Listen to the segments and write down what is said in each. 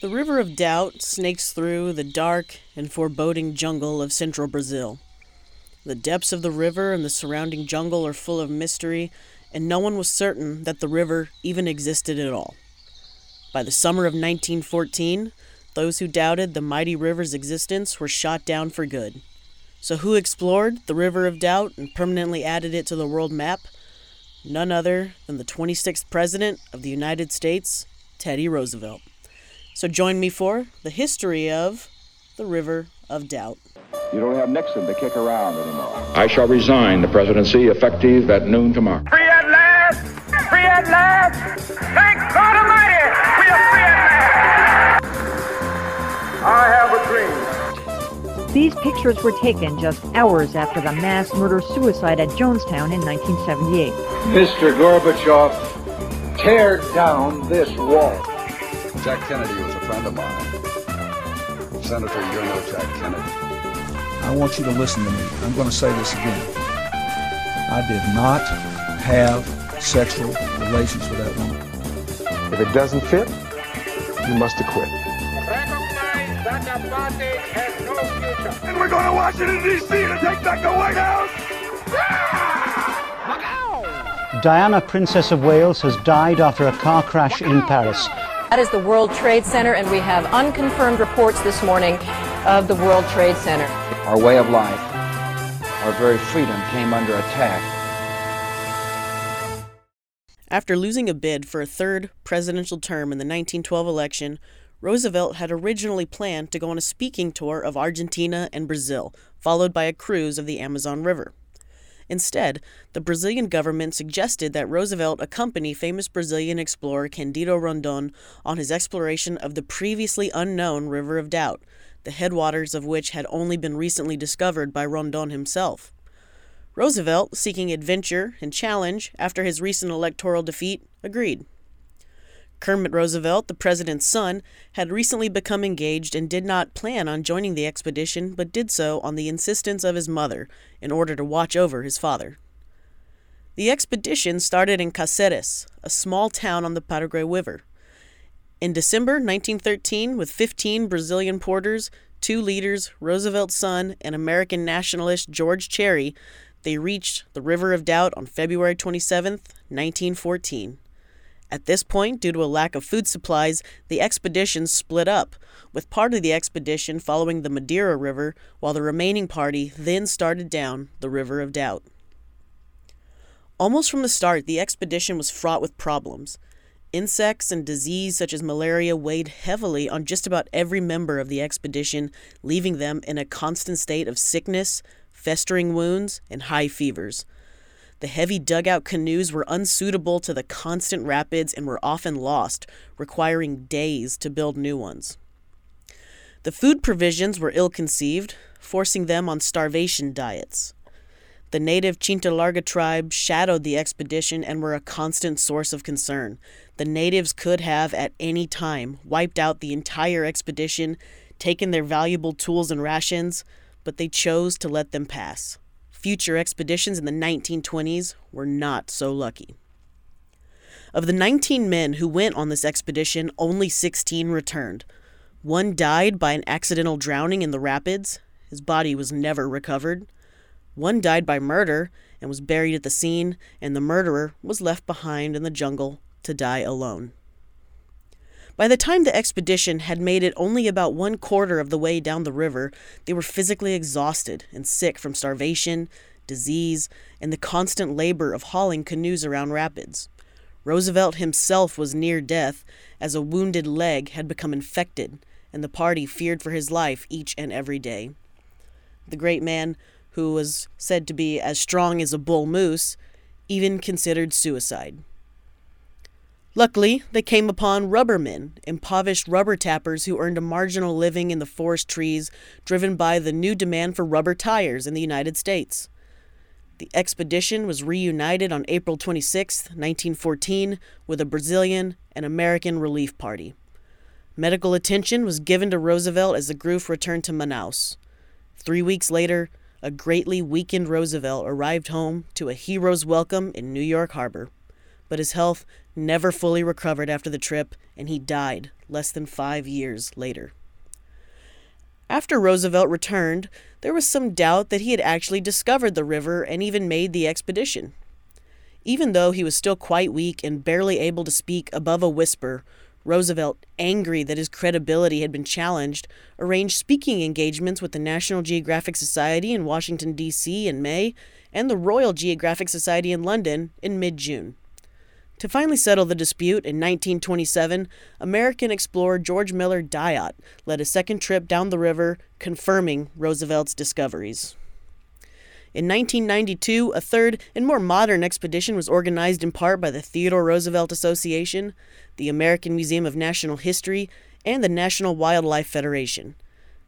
The River of Doubt snakes through the dark and foreboding jungle of central Brazil. The depths of the river and the surrounding jungle are full of mystery, and no one was certain that the river even existed at all. By the summer of 1914, those who doubted the mighty river's existence were shot down for good. So, who explored the River of Doubt and permanently added it to the world map? None other than the 26th President of the United States, Teddy Roosevelt. So join me for the history of the River of Doubt. You don't have Nixon to kick around anymore. I shall resign the presidency effective at noon tomorrow. Free at last! Free at last! Thank God Almighty! We are free at last! I have a dream. These pictures were taken just hours after the mass murder suicide at Jonestown in 1978. Mr. Gorbachev, tear down this wall. Jack Kennedy was a friend of mine. Senator, you're no Jack Kennedy. I want you to listen to me. I'm going to say this again. I did not have sexual relations with that woman. If it doesn't fit, you must acquit. Recognize that the party has no future. And we're going to Washington, D.C. to take back the White House? Diana, Princess of Wales, has died after a car crash in Paris. That is the World Trade Center, and we have unconfirmed reports this morning of the World Trade Center. Our way of life, our very freedom came under attack. After losing a bid for a third presidential term in the 1912 election, Roosevelt had originally planned to go on a speaking tour of Argentina and Brazil, followed by a cruise of the Amazon River. Instead, the Brazilian government suggested that Roosevelt accompany famous Brazilian explorer Candido Rondon on his exploration of the previously unknown River of Doubt, the headwaters of which had only been recently discovered by Rondon himself. Roosevelt, seeking adventure and challenge after his recent electoral defeat, agreed. Kermit Roosevelt, the president's son, had recently become engaged and did not plan on joining the expedition, but did so on the insistence of his mother in order to watch over his father. The expedition started in Caceres, a small town on the Paraguay River. In December 1913, with 15 Brazilian porters, two leaders, Roosevelt's son, and American nationalist George Cherrie, they reached the River of Doubt on February 27, 1914. At this point, due to a lack of food supplies, the expedition split up, with part of the expedition following the Madeira River, while the remaining party then started down the River of Doubt. Almost from the start, the expedition was fraught with problems. Insects and disease such as malaria weighed heavily on just about every member of the expedition, leaving them in a constant state of sickness, festering wounds, and high fevers. The heavy dugout canoes were unsuitable to the constant rapids and were often lost, requiring days to build new ones. The food provisions were ill conceived, forcing them on starvation diets. The native Chinta Larga tribe shadowed the expedition and were a constant source of concern. The natives could have, at any time, wiped out the entire expedition, taken their valuable tools and rations, but they chose to let them pass future expeditions in the 1920s were not so lucky. Of the 19 men who went on this expedition, only 16 returned. One died by an accidental drowning in the rapids. His body was never recovered. One died by murder and was buried at the scene, and the murderer was left behind in the jungle to die alone. By the time the expedition had made it only about one quarter of the way down the river, they were physically exhausted and sick from starvation, disease, and the constant labor of hauling canoes around rapids. Roosevelt himself was near death as a wounded leg had become infected, and the party feared for his life each and every day. The great man, who was said to be as strong as a bull moose, even considered suicide. Luckily, they came upon rubbermen, impoverished rubber tappers who earned a marginal living in the forest trees, driven by the new demand for rubber tires in the United States. The expedition was reunited on April 26, 1914, with a Brazilian and American relief party. Medical attention was given to Roosevelt as the group returned to Manaus. Three weeks later, a greatly weakened Roosevelt arrived home to a hero's welcome in New York Harbor. But his health never fully recovered after the trip, and he died less than five years later. After Roosevelt returned, there was some doubt that he had actually discovered the river and even made the expedition. Even though he was still quite weak and barely able to speak above a whisper, Roosevelt, angry that his credibility had been challenged, arranged speaking engagements with the National Geographic Society in Washington, D.C. in May and the Royal Geographic Society in London in mid June. To finally settle the dispute in 1927, American explorer George Miller Dyott led a second trip down the river, confirming Roosevelt's discoveries. In 1992, a third and more modern expedition was organized in part by the Theodore Roosevelt Association, the American Museum of National History, and the National Wildlife Federation.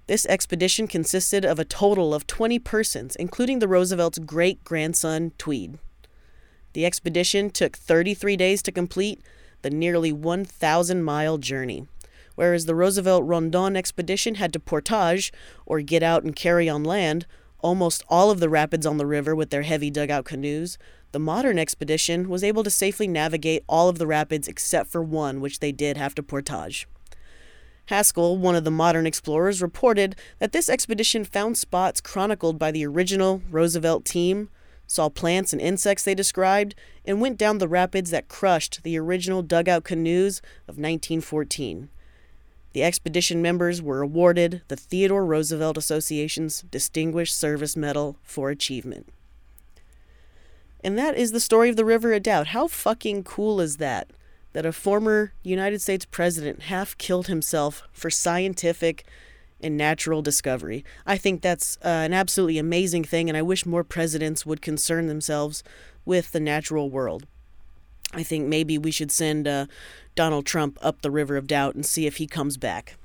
This expedition consisted of a total of 20 persons, including the Roosevelt's great grandson, Tweed. The expedition took 33 days to complete the nearly 1,000 mile journey, whereas the Roosevelt Rondon expedition had to portage, or get out and carry on land, almost all of the rapids on the river with their heavy dugout canoes. The modern expedition was able to safely navigate all of the rapids except for one, which they did have to portage. Haskell, one of the modern explorers, reported that this expedition found spots chronicled by the original Roosevelt team, saw plants and insects they described, and went down the rapids that crushed the original dugout canoes of 1914. The expedition members were awarded the Theodore Roosevelt Association's Distinguished Service Medal for Achievement. And that is the story of the River of Doubt. How fucking cool is that? That a former United States president half killed himself for scientific and natural discovery. I think that's uh, an absolutely amazing thing, and I wish more presidents would concern themselves with the natural world. I think maybe we should send uh, Donald Trump up the River of Doubt and see if he comes back.